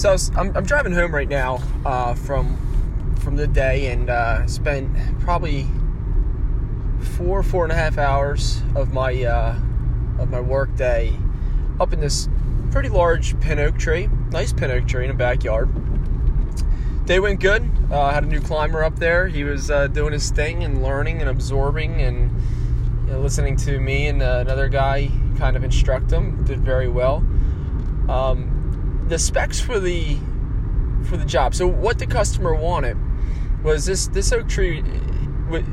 So was, I'm, I'm driving home right now uh, from from the day and uh, spent probably four four and a half hours of my uh, of my work day up in this pretty large pin oak tree, nice pin oak tree in a backyard. Day went good. Uh, I had a new climber up there. He was uh, doing his thing and learning and absorbing and you know, listening to me and uh, another guy kind of instruct him. Did very well. The specs for the for the job. So what the customer wanted was this this oak tree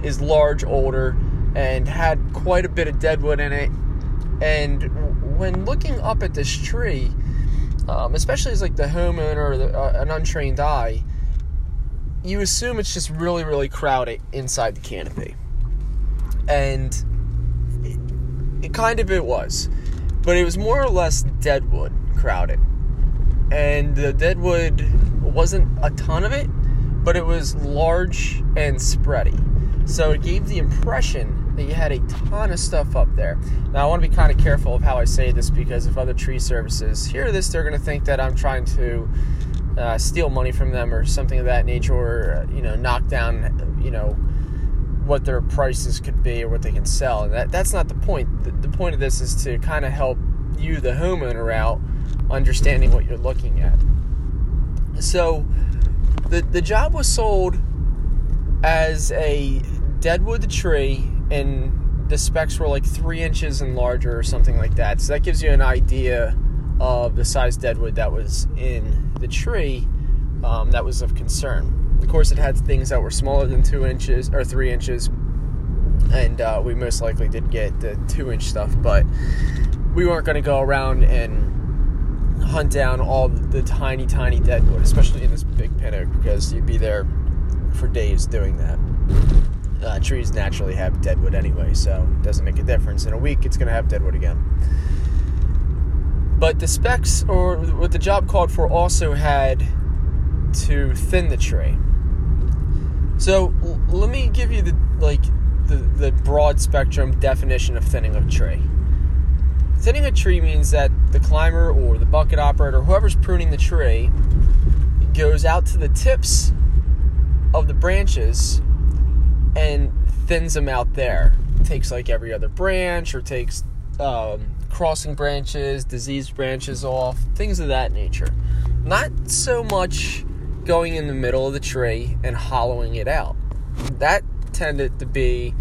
is large, older, and had quite a bit of deadwood in it. And when looking up at this tree, um, especially as like the homeowner or the, uh, an untrained eye, you assume it's just really, really crowded inside the canopy, and it, it kind of it was, but it was more or less deadwood crowded, and the deadwood wasn't a ton of it, but it was large and spready. So it gave the impression that you had a ton of stuff up there. Now, I want to be kind of careful of how I say this because if other tree services hear this, they're going to think that I'm trying to uh, steal money from them or something of that nature, or uh, you know, knock down, you know, what their prices could be or what they can sell. And that that's not the point. The, the point of this is to kind of help you, the homeowner, out understanding what you're looking at. So, the the job was sold as a deadwood tree and the specs were like three inches and larger or something like that. So that gives you an idea of the size deadwood that was in the tree um, that was of concern. Of course, it had things that were smaller than two inches or three inches, and uh, we most likely did get the two inch stuff, but we weren't going to go around and hunt down all the tiny, tiny deadwood, especially in this big pin because you'd be there for days doing that. Uh, trees naturally have deadwood anyway, so it doesn't make a difference. In a week, it's going to have deadwood again. But the specs, or what the job called for, also had to thin the tree. So l- let me give you the like the, the broad spectrum definition of thinning a tree. Thinning a tree means that the climber or the bucket operator, whoever's pruning the tree, goes out to the tips of the branches and thins them out there. Takes like every other branch or takes um, crossing branches, diseased branches off, things of that nature. Not so much going in the middle of the tree and hollowing it out. That tended to be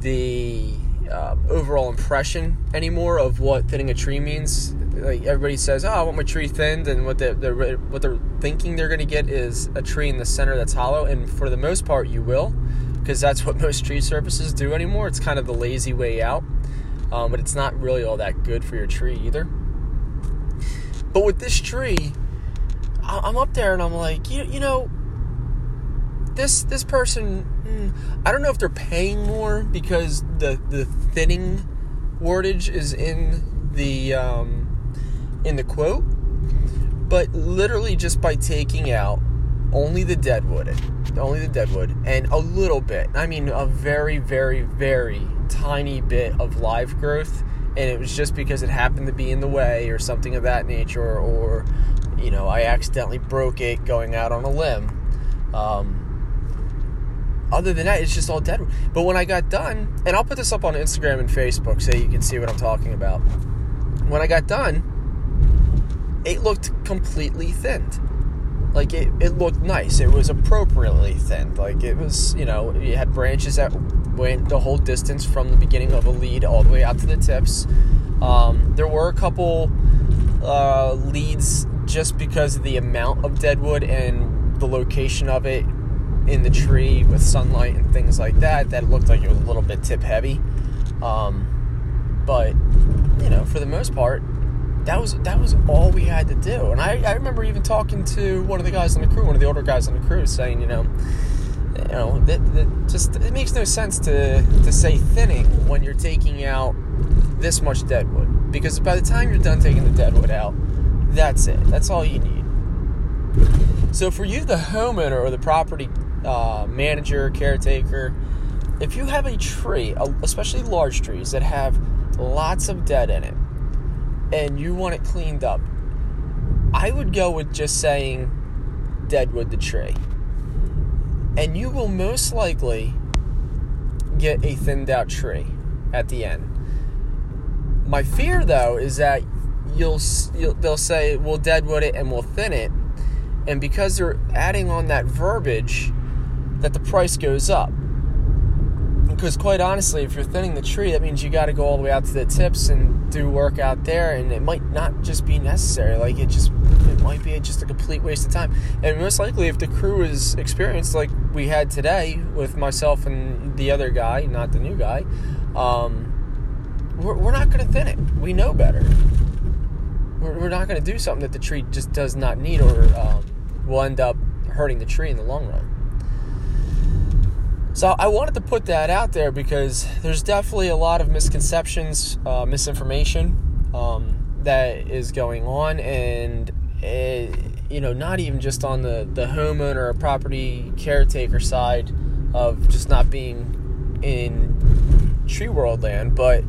the uh, overall impression anymore of what thinning a tree means. Like everybody says, "Oh, I want my tree thinned," and what they're, they're what they're thinking they're going to get is a tree in the center that's hollow. And for the most part, you will, because that's what most tree services do anymore. It's kind of the lazy way out, um, but it's not really all that good for your tree either. But with this tree, I'm up there and I'm like, you, you know, this this person, hmm, I don't know if they're paying more because the the thinning wordage is in the um, in the quote, but literally just by taking out only the deadwood, only the deadwood, and a little bit. I mean, a very, very, very tiny bit of live growth, and it was just because it happened to be in the way or something of that nature, or you know, I accidentally broke it going out on a limb. Um, other than that, it's just all dead. But when I got done, and I'll put this up on Instagram and Facebook so you can see what I'm talking about. When I got done, it looked completely thinned. Like it, it looked nice. It was appropriately thinned. Like it was, you know, you had branches that went the whole distance from the beginning of a lead all the way out to the tips. Um, there were a couple uh, leads just because of the amount of deadwood and the location of it in the tree with sunlight and things like that that looked like it was a little bit tip heavy. Um, but you know for the most part that was that was all we had to do. And I, I remember even talking to one of the guys on the crew one of the older guys on the crew saying you know you know that, that just it makes no sense to to say thinning when you're taking out this much deadwood. Because by the time you're done taking the deadwood out that's it. That's all you need. So for you the homeowner or the property uh, manager, caretaker, if you have a tree, especially large trees that have lots of dead in it, and you want it cleaned up, I, would go with just saying deadwood the tree. And you will most likely get a thinned out tree at the end. My fear though is that you'll, you'll they'll say we'll deadwood it and we'll thin it and because they're adding on that verbiage that the price goes up because quite honestly, if you're thinning the tree, that means you got to go all the way out to the tips and do work out there, and it might not just be necessary. Like it just, it might be just a complete waste of time. And most likely, if the crew is experienced like we had today with myself and the other guy, not the new guy, um, we're, we're not going to thin it. We know better. We're, we're not going to do something that the tree just does not need, or um, will end up hurting the tree in the long run. So I wanted to put that out there because there's definitely a lot of misconceptions, uh, misinformation um, that is going on, and it, you know, not even just on the the homeowner or property caretaker side of just not being in tree world land, but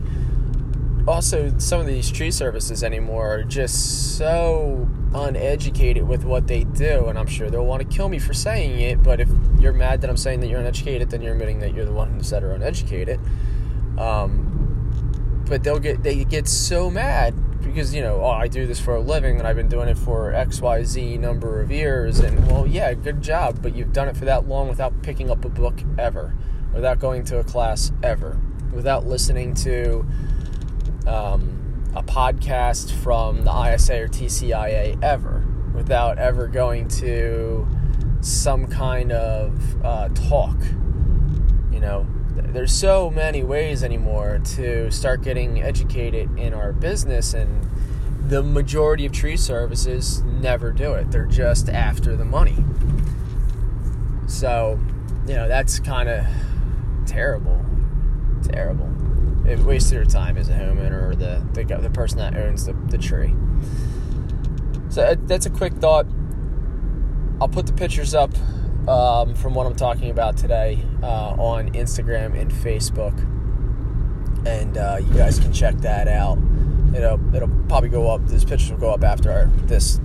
also some of these tree services anymore are just so uneducated with what they do and i'm sure they'll want to kill me for saying it but if you're mad that i'm saying that you're uneducated then you're admitting that you're the ones that are uneducated. Um, but they'll get they get so mad because you know oh i do this for a living and i've been doing it for xyz number of years and well yeah good job but you've done it for that long without picking up a book ever without going to a class ever without listening to um, a podcast from the ISA or TCIA ever without ever going to some kind of uh, talk. You know, there's so many ways anymore to start getting educated in our business, and the majority of tree services never do it. They're just after the money. So, you know, that's kind of terrible. Terrible it wasted your time as a homeowner or the, the, the person that owns the, the tree. So uh, that's a quick thought. I'll put the pictures up um, from what I'm talking about today uh, on Instagram and Facebook, and uh, you guys can check that out. It'll it'll probably go up. These pictures will go up after our, this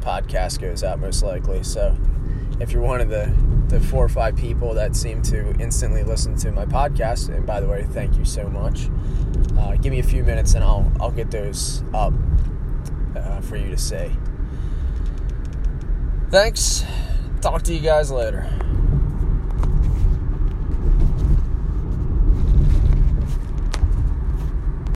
podcast goes out, most likely. So if you're one of the the four or five people that seem to instantly listen to my podcast. And by the way, thank you so much. Uh, give me a few minutes and I'll I'll get those up uh, for you to see. Thanks. Talk to you guys later.